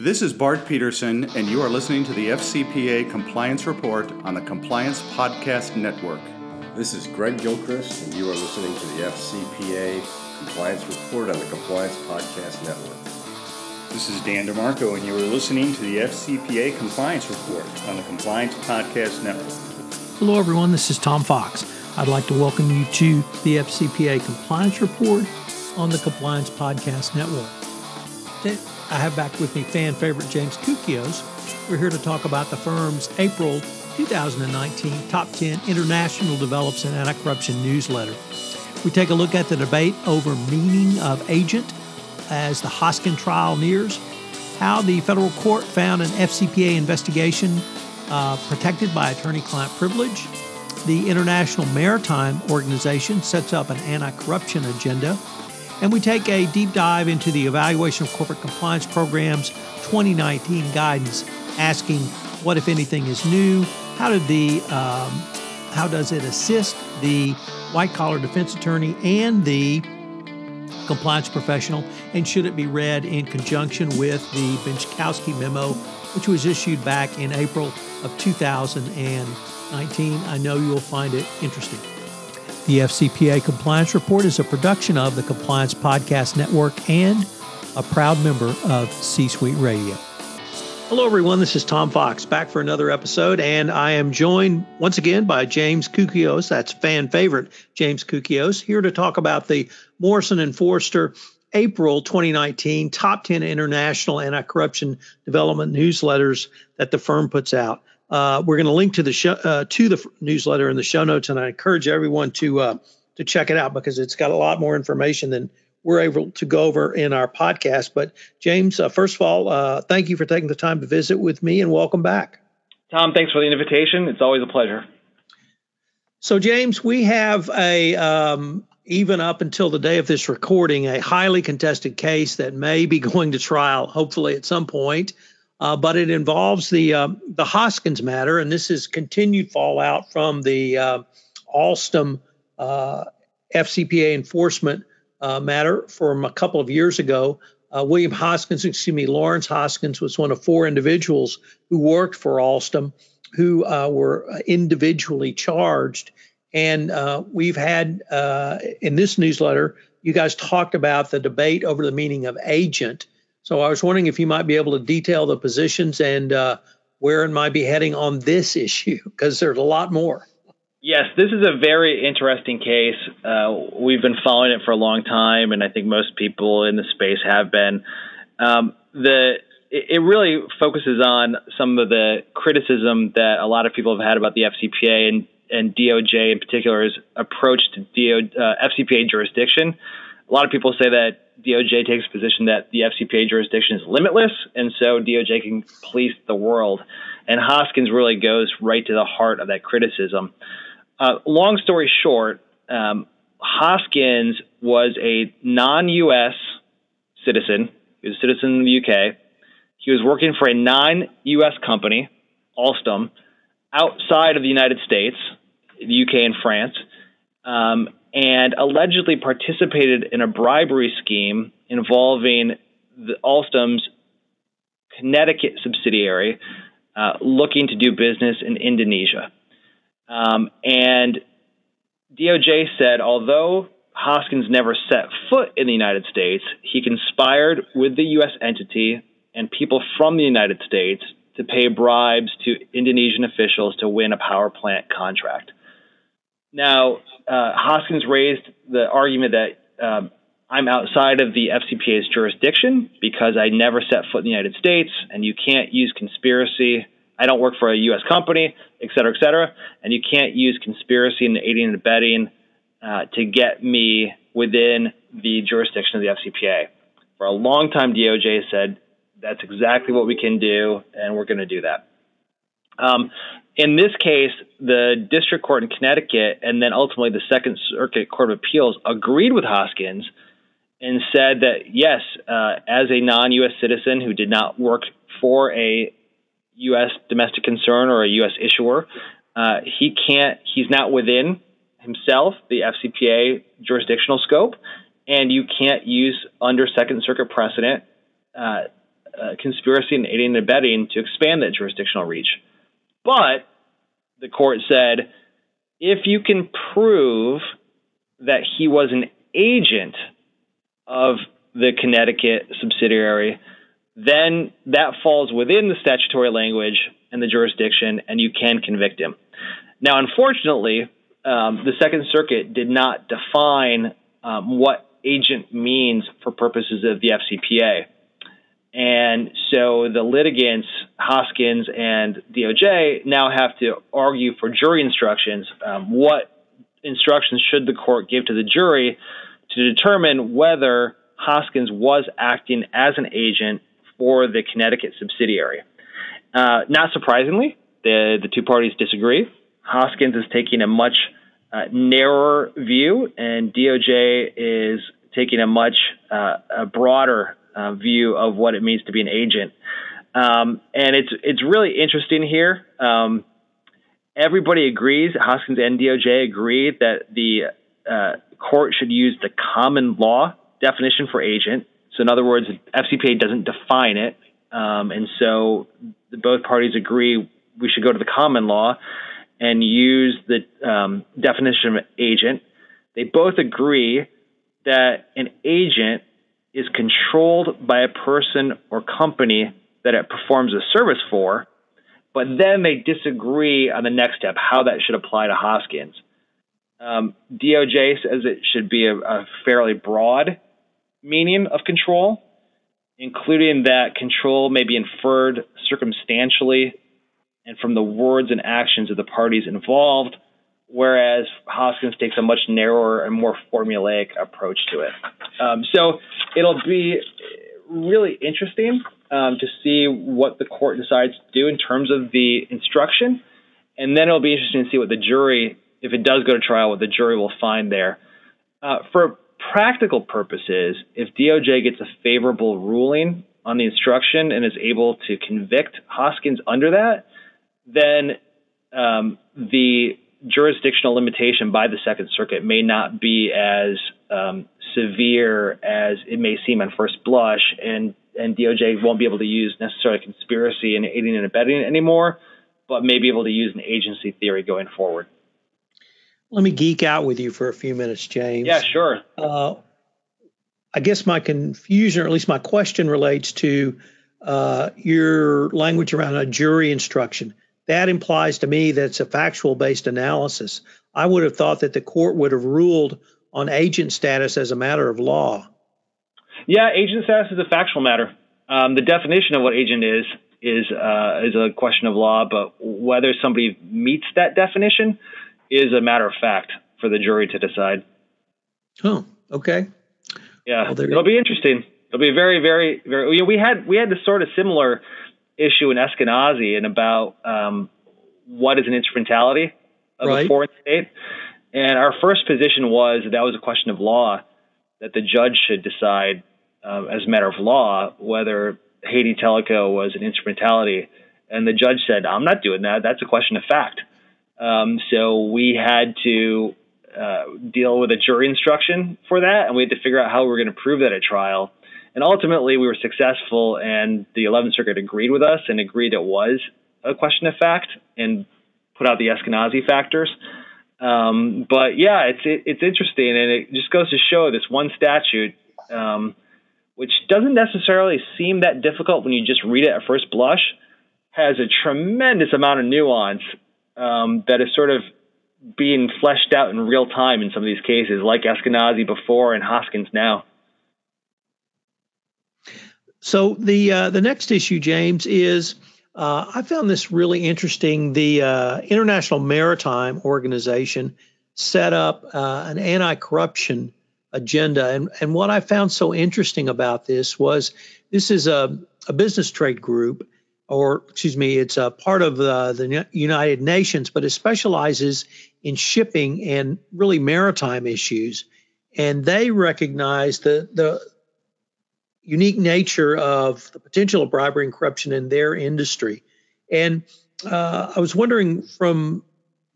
This is Bart Peterson, and you are listening to the FCPA Compliance Report on the Compliance Podcast Network. This is Greg Gilchrist, and you are listening to the FCPA Compliance Report on the Compliance Podcast Network. This is Dan DeMarco, and you are listening to the FCPA Compliance Report on the Compliance Podcast Network. Hello, everyone. This is Tom Fox. I'd like to welcome you to the FCPA Compliance Report on the Compliance Podcast Network. I have back with me fan favorite James Koukios. We're here to talk about the firm's April 2019 Top 10 International Develops and Anti-Corruption newsletter. We take a look at the debate over meaning of agent as the Hoskin trial nears, how the federal court found an FCPA investigation uh, protected by attorney client privilege, the International Maritime Organization sets up an anti corruption agenda, and we take a deep dive into the Evaluation of Corporate Compliance Programs 2019 guidance, asking what, if anything, is new, how did the um, how does it assist the white collar defense attorney and the compliance professional, and should it be read in conjunction with the Benczkowski memo, which was issued back in April of 2019? I know you'll find it interesting. The FCPA Compliance Report is a production of the Compliance Podcast Network and a proud member of C Suite Radio. Hello, everyone. This is Tom Fox back for another episode, and I am joined once again by James Koukios. That's fan favorite James Koukios here to talk about the Morrison and Foerster April 2019 top 10 international anti corruption development newsletters that the firm puts out. Uh, we're going to link to the show, uh, to the newsletter in the show notes, and I encourage everyone to uh, to check it out because it's got a lot more information than we're able to go over in our podcast. But James, uh, first of all, uh, thank you for taking the time to visit with me, and welcome back. Tom, thanks for the invitation. It's always a pleasure. So, James, we have a um, even up until the day of this recording, a highly contested case that may be going to trial, hopefully at some point. Uh, but it involves the uh, the Hoskins matter, and this is continued fallout from the uh, Alstom uh, FCPA enforcement uh, matter from a couple of years ago. Uh, William Hoskins, excuse me, Lawrence Hoskins was one of four individuals who worked for Alstom who were individually charged and uh, we've had uh, in this newsletter, you guys talked about the debate over the meaning of agent. So I was wondering if you might be able to detail the positions and uh, where it might be heading on this issue, because there's a lot more. Yes, this is a very interesting case. Uh, we've been following it for a long time, and I think most people in the space have been. Um, the it really focuses on some of the criticism that a lot of people have had about the FCPA and and DOJ in particular's approach to DO, uh, FCPA jurisdiction. A lot of people say that DOJ takes a position that the FCPA jurisdiction is limitless, and so DOJ can police the world. And Hoskins really goes right to the heart of that criticism. Uh, long story short, um, Hoskins was a non US citizen. He was a citizen in the UK. He was working for a non US company, Alstom, outside of the United States, the UK and France, um, and allegedly participated in a bribery scheme involving the Alstom's Connecticut subsidiary uh, looking to do business in Indonesia. Um, and DOJ said, although Hoskins never set foot in the United States, he conspired with the U.S. entity and people from the United States to pay bribes to Indonesian officials to win a power plant contract. Now, uh, Hoskins raised the argument that um, I'm outside of the FCPA's jurisdiction because I never set foot in the United States, and you can't use conspiracy. I don't work for a U.S. company, et cetera, et cetera, and you can't use conspiracy and aiding and abetting uh, to get me within the jurisdiction of the FCPA. For a long time, DOJ said that's exactly what we can do, and we're going to do that. Um, in this case, the district court in Connecticut and then ultimately the Second Circuit Court of Appeals agreed with Hoskins and said that yes, uh, as a non-U.S. citizen who did not work for a U.S. domestic concern or a U.S. issuer, uh, he can't. He's not within himself the FCPA jurisdictional scope, and you can't use under Second Circuit precedent uh, uh, conspiracy and aiding and abetting to expand that jurisdictional reach. But the court said if you can prove that he was an agent of the Connecticut subsidiary, then that falls within the statutory language and the jurisdiction, and you can convict him. Now, unfortunately, um, the Second Circuit did not define um, what agent means for purposes of the FCPA. And so the litigants, Hoskins and DOJ, now have to argue for jury instructions. Um, what instructions should the court give to the jury to determine whether Hoskins was acting as an agent for the Connecticut subsidiary? Uh, not surprisingly, the, the two parties disagree. Hoskins is taking a much uh, narrower view, and DOJ is taking a much uh, a broader uh, view of what it means to be an agent. Um, and it's it's really interesting here. Um, everybody agrees, Hoskins and DOJ agree that the uh, court should use the common law definition for agent. So, in other words, FCPA doesn't define it, um, and so both parties agree we should go to the common law and use the um, definition of agent. They both agree that an agent is controlled by a person or company that it performs a service for, but then they disagree on the next step, how that should apply to Hoskins. Um, DOJ says it should be a, a fairly broad meaning of control, including that control may be inferred circumstantially and from the words and actions of the parties involved, whereas Hoskins takes a much narrower and more formulaic approach to it. Um, so it'll be really interesting um, to see what the court decides to do in terms of the instruction, and then it'll be interesting to see what the jury, if it does go to trial, what the jury will find there. Uh, for practical purposes, if DOJ gets a favorable ruling on the instruction and is able to convict Hoskins under that, then um, the jurisdictional limitation by the Second Circuit may not be as um, severe as it may seem on first blush, and and DOJ won't be able to use necessarily conspiracy and aiding and abetting anymore, but may be able to use an agency theory going forward. Let me geek out with you for a few minutes, James. Yeah, sure. Uh, I guess my confusion, or at least my question, relates to uh, your language around a jury instruction that implies to me that it's a factual based analysis. I would have thought that the court would have ruled on agent status as a matter of law. Yeah, agent status is a factual matter. Um, the definition of what agent is is uh, is a question of law, but whether somebody meets that definition is a matter of fact for the jury to decide. Oh, okay. Yeah, well, it'll be interesting. It'll be very, very, very. You know, we had we had this sort of similar issue in Esquenazi and about um, what is an instrumentality of right. a foreign state. And our first position was that, that was a question of law, that the judge should decide uh, as a matter of law whether Haiti Teleco was an instrumentality. And the judge said, I'm not doing that. That's a question of fact. Um, so we had to uh, deal with a jury instruction for that, and we had to figure out how we were going to prove that at trial. And ultimately, we were successful, and the 11th Circuit agreed with us and agreed it was a question of fact and put out the Esquenazi factors. Um, but yeah, it's it, it's interesting, and it just goes to show this one statute, um, which doesn't necessarily seem that difficult when you just read it at first blush, has a tremendous amount of nuance um, that is sort of being fleshed out in real time in some of these cases, like Esquenazi before and Hoskins now. So the uh, the next issue, James, is uh, I found this really interesting. The uh, International Maritime Organization set up uh, an anti-corruption agenda, and and what I found so interesting about this was this is a, a business trade group, or excuse me, it's a part of the, the United Nations, but it specializes in shipping and really maritime issues, and they recognize the the unique nature of the potential of bribery and corruption in their industry. And uh, I was wondering from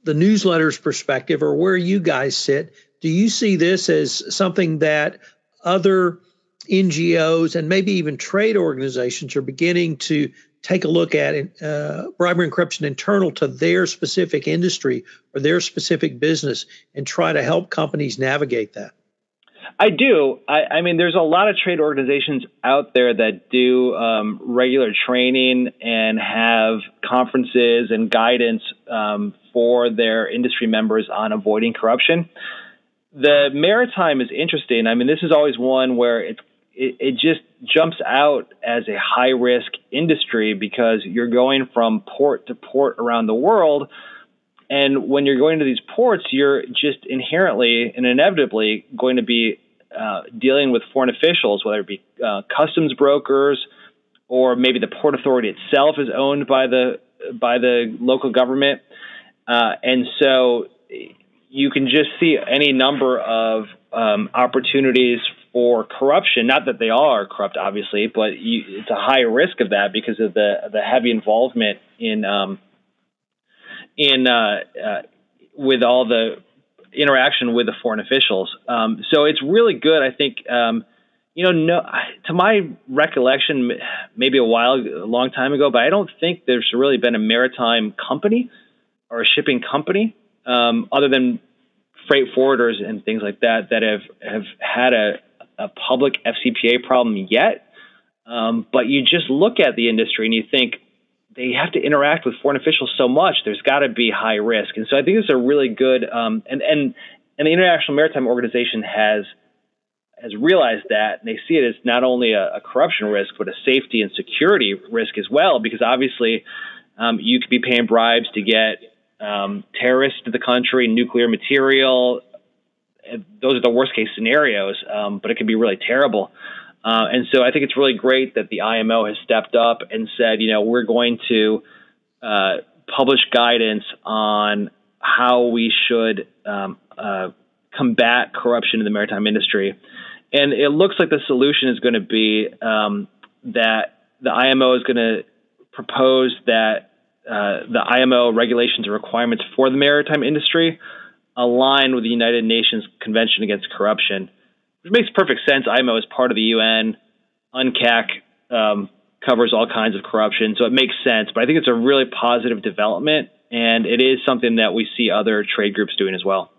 the newsletter's perspective or where you guys sit, do you see this as something that other NGOs and maybe even trade organizations are beginning to take a look at uh, bribery and corruption internal to their specific industry or their specific business and try to help companies navigate that? I do. I, I, mean, there's a lot of trade organizations out there that do um, regular training and have conferences and guidance um, for their industry members on avoiding corruption. The maritime is interesting. I mean, this is always one where it, it, it just jumps out as a high risk industry because you're going from port to port around the world and when you're going to these ports, you're just inherently and inevitably going to be uh, dealing with foreign officials, whether it be uh, customs brokers or maybe the port authority itself is owned by the by the local government, uh, and so you can just see any number of um, opportunities for corruption. Not that they all are corrupt, obviously, but you, it's a high risk of that because of the the heavy involvement in um, in uh, uh, with all the interaction with the foreign officials. Um, so it's really good. I think, um, you know, no, to my recollection, maybe a while, a long time ago, but I don't think there's really been a maritime company or a shipping company um, other than freight forwarders and things like that that have have had a, a public FCPA problem yet. Um, but you just look at the industry and you think, they have to interact with foreign officials so much. There's got to be high risk, and so I think it's a really good um, and and and the International Maritime Organization has has realized that, and they see it as not only a, a corruption risk but a safety and security risk as well, because obviously um, you could be paying bribes to get um, terrorists to the country, nuclear material. Those are the worst case scenarios, um, but it can be really terrible. Uh, and so I think it's really great that the IMO has stepped up and said, you know, we're going to uh, publish guidance on how we should um, uh, combat corruption in the maritime industry. And it looks like the solution is going to be um, that the IMO is going to propose that uh, the IMO regulations and requirements for the maritime industry align with the United Nations Convention Against Corruption it makes perfect sense. IMO is part of the UN. UNCAC um, covers all kinds of corruption, so it makes sense. But I think it's a really positive development, and it is something that we see other trade groups doing as well.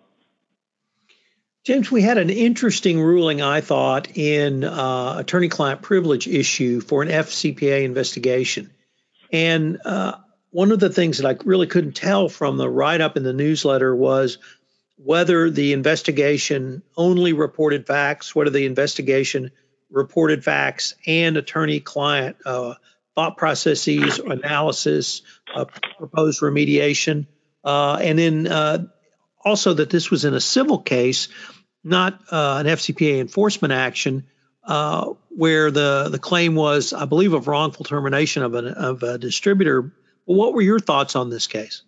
James, we had an interesting ruling, I thought, in uh, attorney-client privilege issue for an FCPA investigation, and uh, one of the things that I really couldn't tell from the write-up in the newsletter was whether the investigation only reported facts, whether the investigation reported facts and attorney client uh, thought processes, analysis, uh, proposed remediation, uh, and then uh, also that this was in a civil case, not uh, an FCPA enforcement action. Uh, where the, the claim was, I believe, of wrongful termination of, an, of a distributor. what were your thoughts on this case?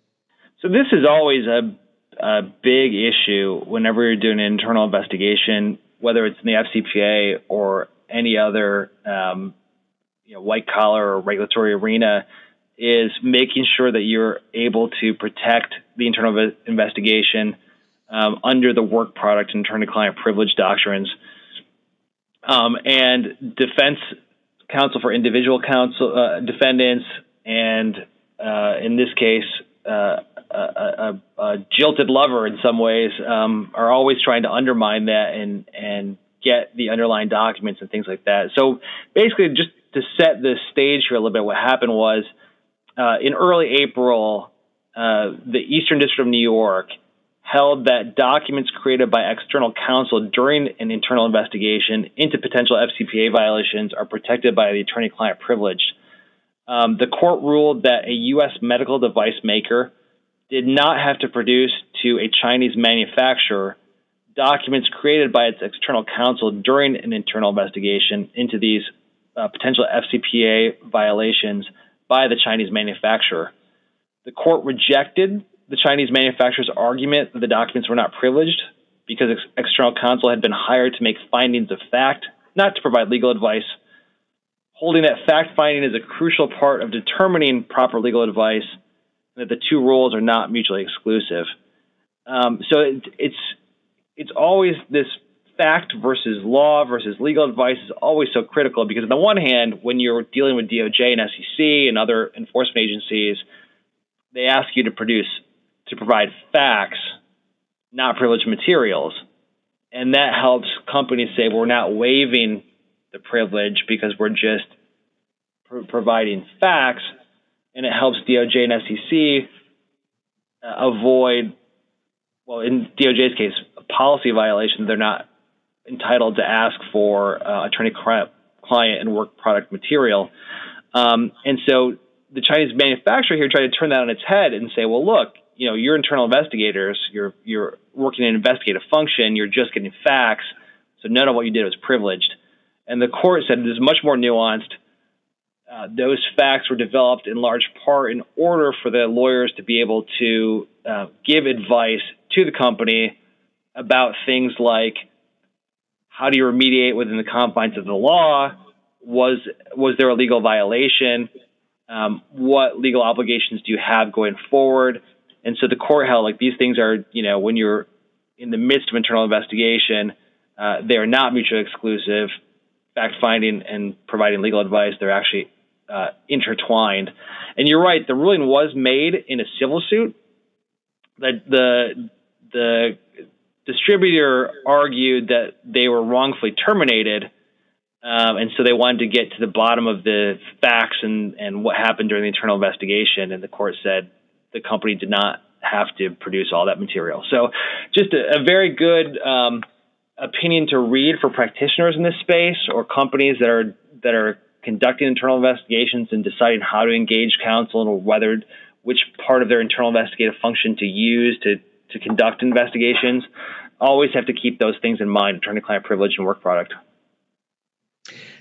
So this is always a a big issue whenever you're doing an internal investigation, whether it's in the FCPA or any other um, you know, white collar or regulatory arena, is making sure that you're able to protect the internal investigation um, under the work product and attorney-client privilege doctrines. Um, and defense counsel for individual counsel uh, defendants, and uh, in this case, uh, a, a, jilted lover in some ways um, are always trying to undermine that and and get the underlying documents and things like that. So basically, just to set the stage here a little bit, what happened was uh, in early April, uh, the Eastern District of New York held that documents created by external counsel during an internal investigation into potential FCPA violations are protected by the attorney-client privilege. Um, the court ruled that a U.S. medical device maker did not have to produce to a Chinese manufacturer documents created by its external counsel during an internal investigation into these uh, potential FCPA violations by the Chinese manufacturer. The court rejected the Chinese manufacturer's argument that the documents were not privileged because ex- external counsel had been hired to make findings of fact, not to provide legal advice. Holding that fact finding is a crucial part of determining proper legal advice that the two roles are not mutually exclusive. Um, so it, it's it's always this fact versus law versus legal advice is always so critical because on the one hand, when you're dealing with DOJ and SEC and other enforcement agencies, they ask you to produce to provide facts, not privileged materials. And that helps companies say we're not waiving the privilege because we're just pr- providing facts, and it helps DOJ and SEC uh, avoid, well, in DOJ's case, a policy violation. They're not entitled to ask for uh, attorney client and work product material. Um, and so the Chinese manufacturer here tried to turn that on its head and say, well, look, you know, you're internal investigators, you're you're working in an investigative function, you're just getting facts, so none of what you did was privileged. And the court said it is much more nuanced. Uh, those facts were developed in large part in order for the lawyers to be able to uh, give advice to the company about things like how do you remediate within the confines of the law? Was was there a legal violation? Um, what legal obligations do you have going forward? And so the court held like these things are, you know, when you're in the midst of internal investigation, uh, they are not mutually exclusive. Fact finding and providing legal advice, they're actually uh, intertwined. And you're right, the ruling was made in a civil suit. That the the distributor argued that they were wrongfully terminated, um, and so they wanted to get to the bottom of the facts and, and what happened during the internal investigation. And the court said the company did not have to produce all that material. So, just a, a very good um, opinion to read for practitioners in this space or companies that are that are conducting internal investigations and deciding how to engage counsel and whether which part of their internal investigative function to use to to conduct investigations, always have to keep those things in mind, attorney-client privilege and work product.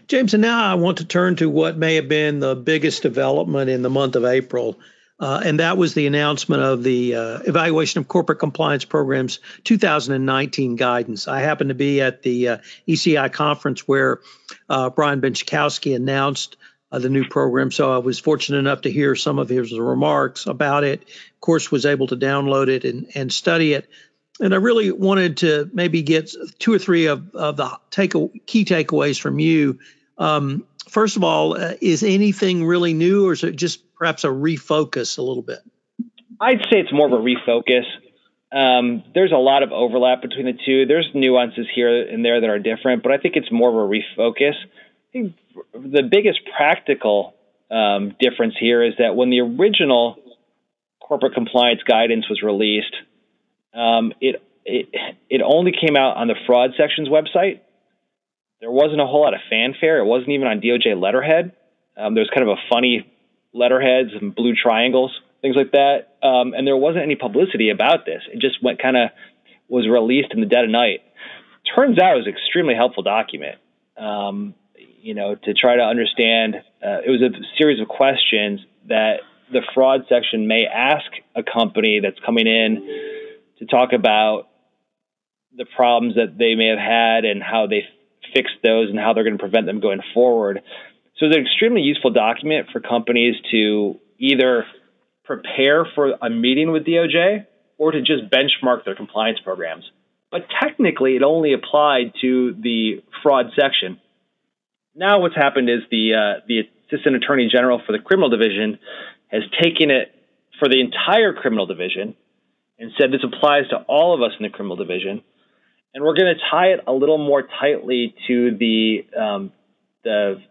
James, and now I want to turn to what may have been the biggest development in the month of April, uh, and that was the announcement of the uh, Evaluation of Corporate Compliance Programs 2019 guidance. I happened to be at the uh, ECI conference where uh, Brian Benczkowski announced uh, the new program. So I was fortunate enough to hear some of his remarks about it. Of course, was able to download it and, and study it. And I really wanted to maybe get two or three of, of the take, key takeaways from you. Um, first of all, uh, is anything really new or is it just perhaps a refocus a little bit? I'd say it's more of a refocus. Um, there's a lot of overlap between the two. There's nuances here and there that are different, but I think it's more of a refocus. I think the biggest practical um, difference here is that when the original corporate compliance guidance was released, um, it, it it only came out on the fraud section's website. There wasn't a whole lot of fanfare. It wasn't even on DOJ letterhead. Um, there was kind of a funny letterheads and blue triangles, things like that. Um, and there wasn't any publicity about this. It just went kind of was released in the dead of night. Turns out it was an extremely helpful document. Um, you know, to try to understand. Uh, it was a series of questions that the fraud section may ask a company that's coming in to talk about the problems that they may have had and how they fixed those and how they're going to prevent them going forward. So it's an extremely useful document for companies to either prepare for a meeting with DOJ or to just benchmark their compliance programs. But technically, it only applied to the fraud section. Now, what's happened is the uh, the assistant attorney general for the criminal division has taken it for the entire criminal division and said this applies to all of us in the criminal division, and we're going to tie it a little more tightly to the um, the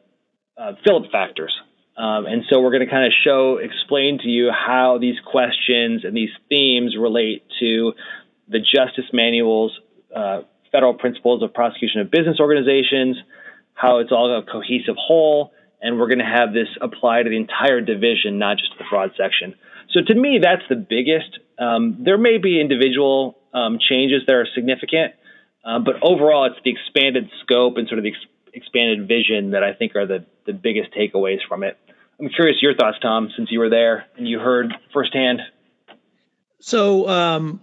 uh, Filip factors. Um, and so we're going to kind of show, explain to you how these questions and these themes relate to the Justice Manual's uh, federal principles of prosecution of business organizations, how it's all a cohesive whole, and we're going to have this apply to the entire division, not just the fraud section. So to me, that's the biggest. Um, there may be individual um, changes that are significant, uh, but overall, it's the expanded scope and sort of the ex- expanded vision that I think are the, the biggest takeaways from it. I'm curious your thoughts, Tom, since you were there and you heard firsthand. So, um,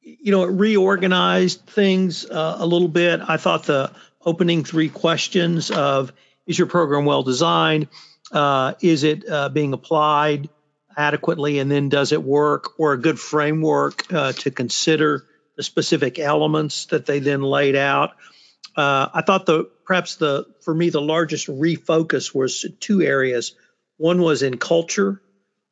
you know, it reorganized things uh, a little bit. I thought the opening three questions of is your program well designed? Uh, is it uh, being applied adequately? And then does it work? Or a good framework uh, to consider the specific elements that they then laid out. uh, I thought the perhaps the for me the largest refocus was two areas. One was in culture.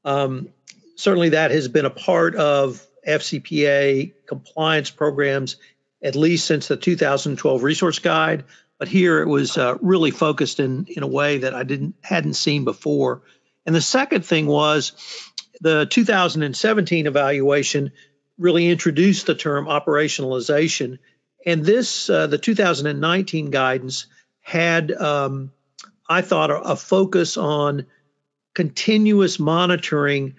Um, certainly, that has been a part of FCPA compliance programs at least since the 2012 resource guide. But here it was uh, really focused in in a way that I didn't hadn't seen before. And the second thing was the 2017 evaluation really introduced the term operationalization. And this, uh, the 2019 guidance had, um, I thought, a, a, focus on continuous monitoring,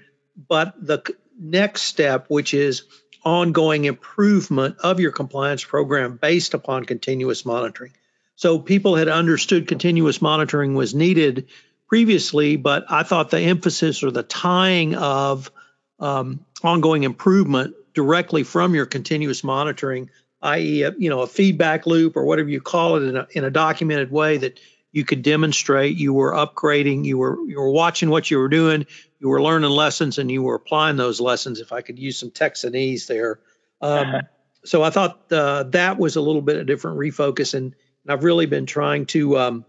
but the next step, which is ongoing improvement of your compliance program based upon continuous monitoring. So people had understood continuous monitoring was needed previously, but I thought the emphasis or the tying of um, ongoing improvement directly from your continuous monitoring, i.e., a, you know, a feedback loop or whatever you call it, in a, in a documented way that you could demonstrate you were upgrading, you were you were watching what you were doing, you were learning lessons, and you were applying those lessons. If I could use some Texanese there, um, so I thought uh, that was a little bit of a different refocus, and, and I've really been trying to um,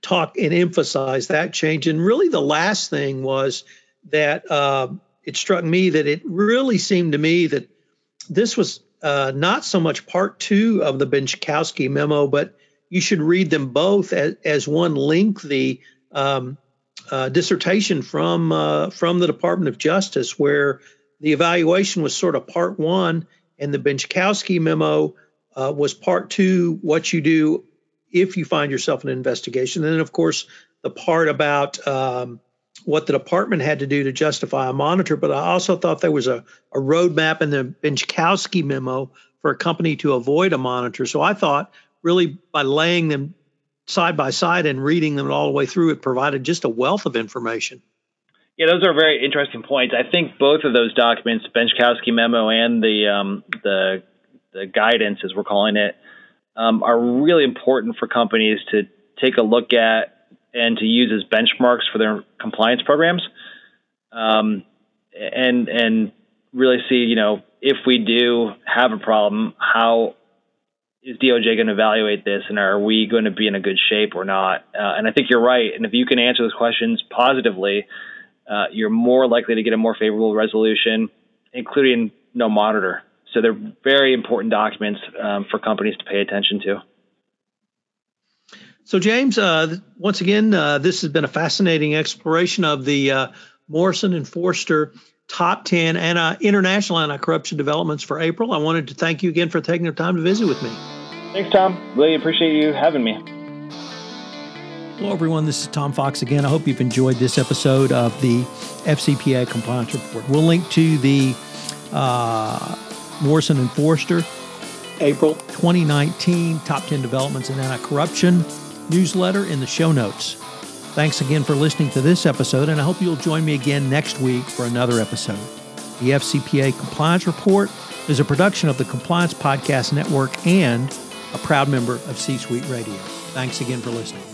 talk and emphasize that change. And really, the last thing was that uh, it struck me that it really seemed to me that this was uh, not so much part two of the Benczkowski memo, but you should read them both as, as one lengthy um, uh, dissertation from uh, from the Department of Justice, where the evaluation was sort of part one, and the Benczkowski memo uh, was part two. What you do if you find yourself in an investigation. And then, of course, the part about um, what the department had to do to justify a monitor. But I also thought there was a, a roadmap in the Benczkowski memo for a company to avoid a monitor. So I thought really by laying them side by side and reading them all the way through, it provided just a wealth of information. Yeah, those are very interesting points. I think both of those documents, Benczkowski memo and the um, the the guidance, as we're calling it, um, are really important for companies to take a look at and to use as benchmarks for their compliance programs, um, and and really see you know if we do have a problem, how is DOJ going to evaluate this, and are we going to be in a good shape or not? Uh, and I think you're right. And if you can answer those questions positively, uh, you're more likely to get a more favorable resolution, including no monitor. So they're very important documents um, for companies to pay attention to. So, James, uh, once again, uh, this has been a fascinating exploration of the uh, Morrison and Foerster top 10 and uh, international anti corruption developments for April. I wanted to thank you again for taking the time to visit with me. Thanks, Tom. Really appreciate you having me. Hello, everyone. This is Tom Fox again. I hope you've enjoyed this episode of the FCPA Compliance Report. We'll link to the uh, Morrison and Foerster, April 2019 Top 10 Developments in Anti Corruption newsletter in the show notes. Thanks again for listening to this episode, and I hope you'll join me again next week for another episode. The FCPA Compliance Report is a production of the Compliance Podcast Network and a proud member of C Suite Radio. Thanks again for listening.